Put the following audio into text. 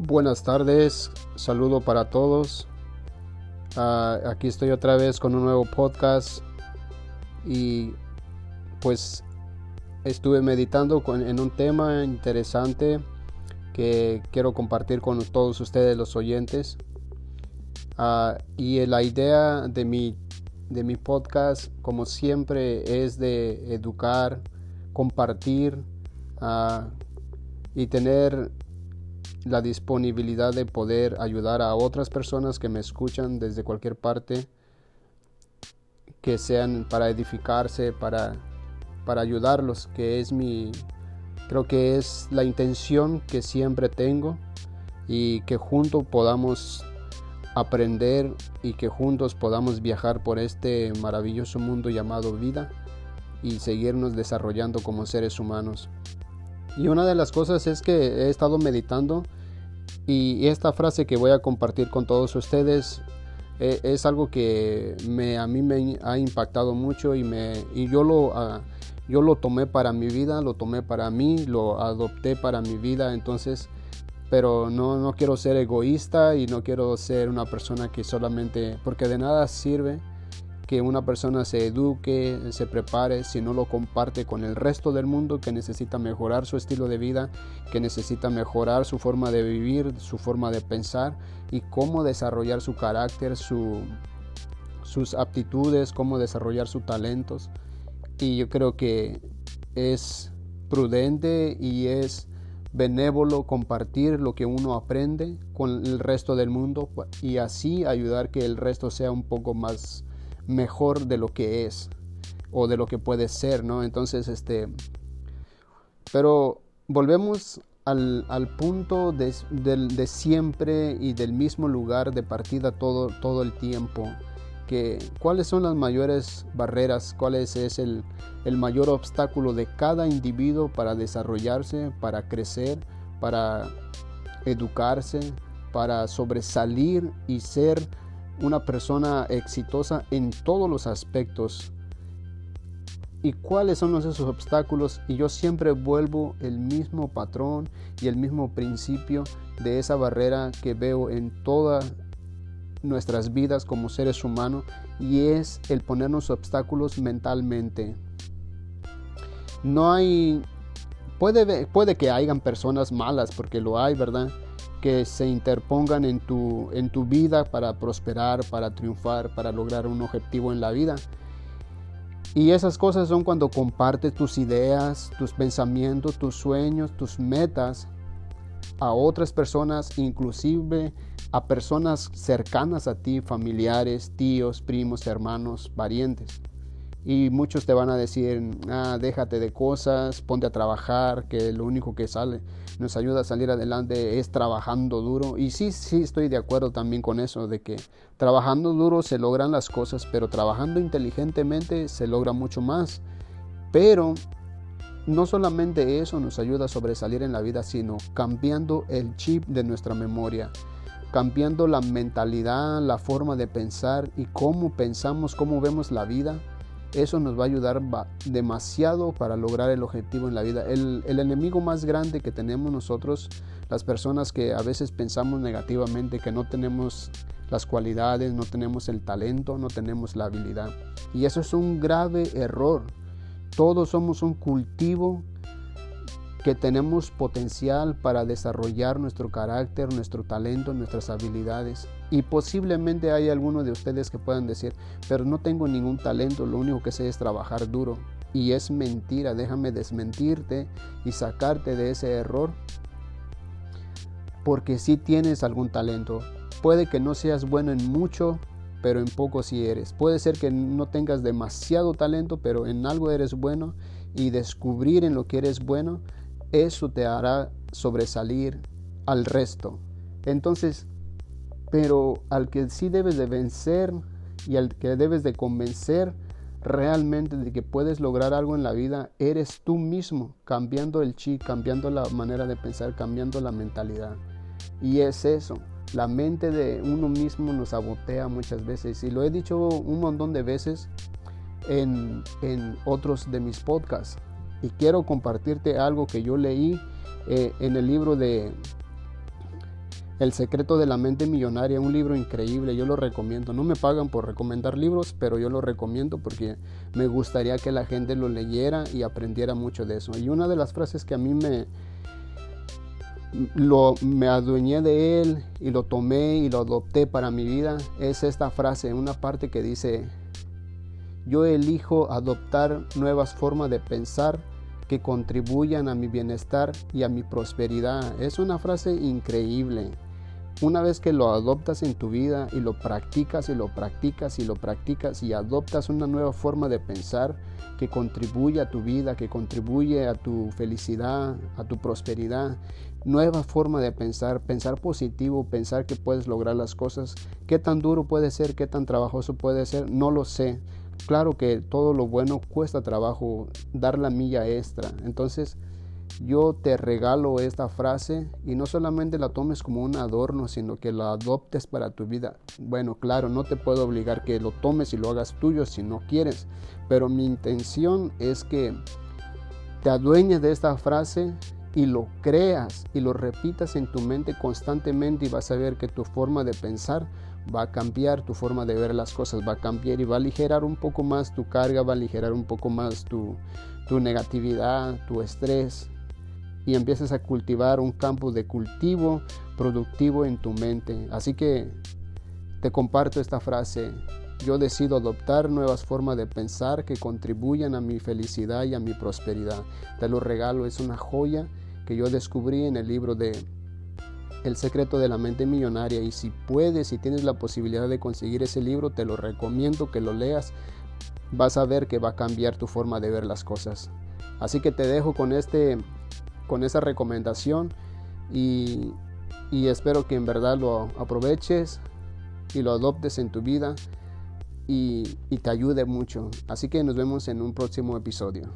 Buenas tardes, saludo para todos. Uh, aquí estoy otra vez con un nuevo podcast y pues estuve meditando en un tema interesante que quiero compartir con todos ustedes los oyentes. Uh, y la idea de mi, de mi podcast, como siempre, es de educar, compartir uh, y tener la disponibilidad de poder ayudar a otras personas que me escuchan desde cualquier parte, que sean para edificarse, para, para ayudarlos, que es mi, creo que es la intención que siempre tengo y que juntos podamos aprender y que juntos podamos viajar por este maravilloso mundo llamado vida y seguirnos desarrollando como seres humanos. Y una de las cosas es que he estado meditando y esta frase que voy a compartir con todos ustedes eh, es algo que me, a mí me ha impactado mucho y, me, y yo, lo, uh, yo lo tomé para mi vida, lo tomé para mí, lo adopté para mi vida. Entonces, pero no, no quiero ser egoísta y no quiero ser una persona que solamente, porque de nada sirve que una persona se eduque, se prepare, si no lo comparte con el resto del mundo que necesita mejorar su estilo de vida, que necesita mejorar su forma de vivir, su forma de pensar y cómo desarrollar su carácter, su, sus aptitudes, cómo desarrollar sus talentos. Y yo creo que es prudente y es benévolo compartir lo que uno aprende con el resto del mundo y así ayudar que el resto sea un poco más mejor de lo que es o de lo que puede ser, ¿no? Entonces, este, pero volvemos al, punto de, siempre y del mismo lugar de partida todo, todo el tiempo. Que, ¿Cuáles son las mayores barreras? ¿Cuál es, el mayor obstáculo de cada individuo para desarrollarse, para crecer, para educarse, para sobresalir y ser una persona exitosa en todos los aspectos. ¿Y cuáles son esos obstáculos? Y yo siempre vuelvo el mismo patrón y el mismo principio de esa barrera que veo en todas nuestras vidas como seres humanos y es el ponernos obstáculos mentalmente. No hay, puede, puede que hayan personas malas, porque lo hay, ¿verdad? Que se interpongan en tu, en tu vida para prosperar, para triunfar, para lograr un objetivo en la vida. Y esas cosas son cuando compartes tus ideas, tus pensamientos, tus sueños, tus metas a otras personas, inclusive a personas cercanas a ti, familiares, tíos, primos, hermanos, parientes. Y muchos te van a decir, ah, déjate de cosas, ponte a trabajar, que lo único que sale, nos ayuda a salir adelante es trabajando duro. Y sí, sí estoy de acuerdo también con eso, de que trabajando duro se logran las cosas, pero trabajando inteligentemente se logra mucho más. Pero no solamente eso nos ayuda a sobresalir en la vida, sino cambiando el chip de nuestra memoria, cambiando la mentalidad, la forma de pensar y cómo pensamos, cómo vemos la vida eso nos va a ayudar demasiado para lograr el objetivo en la vida. El, enemigo más grande que tenemos nosotros, las personas que a veces pensamos negativamente, que no tenemos las cualidades, no tenemos el talento, no tenemos la habilidad. Y eso es un grave error. Todos somos un cultivo que tenemos potencial para desarrollar nuestro carácter, nuestro talento, nuestras habilidades. Y posiblemente hay algunos de ustedes que puedan decir, pero no tengo ningún talento, lo único que sé es trabajar duro. Y es mentira, déjame desmentirte y sacarte de ese error. Porque si tienes algún talento. Puede que no seas bueno en mucho, pero en poco sí eres. Puede ser que no tengas demasiado talento, pero en algo eres bueno y descubrir en lo que eres bueno eso te hará sobresalir al resto. Entonces, pero al que sí debes de vencer y al que debes de convencer realmente de que puedes lograr algo en la vida, eres tú mismo, cambiando el chi, cambiando la manera de pensar, cambiando la mentalidad. Y es eso, la mente de uno mismo nos sabotea muchas veces. Y lo he dicho un montón de veces en, en otros de mis podcasts y quiero compartirte algo que yo leí eh, en el libro de El secreto de la mente millonaria, un libro increíble, yo lo recomiendo. No me pagan por recomendar libros, pero yo lo recomiendo porque me gustaría que la gente lo leyera y aprendiera mucho de eso. Y una de las frases que a mí me, lo, me adueñé de él y lo tomé y lo adopté para mi vida es esta frase, una parte que dice, yo elijo adoptar nuevas formas de pensar que contribuyan a mi bienestar y a mi prosperidad. Es una frase increíble. Una vez que lo adoptas en tu vida y lo practicas y lo practicas y lo practicas y adoptas una nueva forma de pensar que contribuye a tu vida, que contribuye a tu felicidad, a tu prosperidad, nueva forma de pensar, pensar positivo, pensar que puedes lograr las cosas, qué tan duro puede ser, qué tan trabajoso puede ser, no lo sé. Claro que todo lo bueno cuesta trabajo, dar la milla extra. Entonces, yo te regalo esta frase y no solamente la tomes como un adorno, sino que la adoptes para tu vida. Bueno, claro, no te puedo obligar que lo tomes y lo hagas tuyo si no quieres, pero mi intención es que te adueñes de esta frase y lo creas y lo repitas en tu mente constantemente y vas a ver que tu forma de pensar va a cambiar, tu forma de ver las cosas va a cambiar y va a aligerar un poco más tu carga, va a aligerar un poco más tu, tu negatividad, tu estrés, y empieces a cultivar un campo de cultivo productivo en tu mente. Así que te comparto esta frase. Yo decido adoptar nuevas formas de pensar que contribuyan a mi felicidad y a mi prosperidad. Te lo regalo, es una joya que yo descubrí en el libro de El secreto de la mente millonaria y si puedes, si tienes la posibilidad de conseguir ese libro, te lo recomiendo que lo leas. Vas a ver que va a cambiar tu forma de ver las cosas. Así que te dejo con este con esa recomendación y, espero que en verdad lo aproveches y lo adoptes en tu vida y, te ayude mucho. Así que nos vemos en un próximo episodio.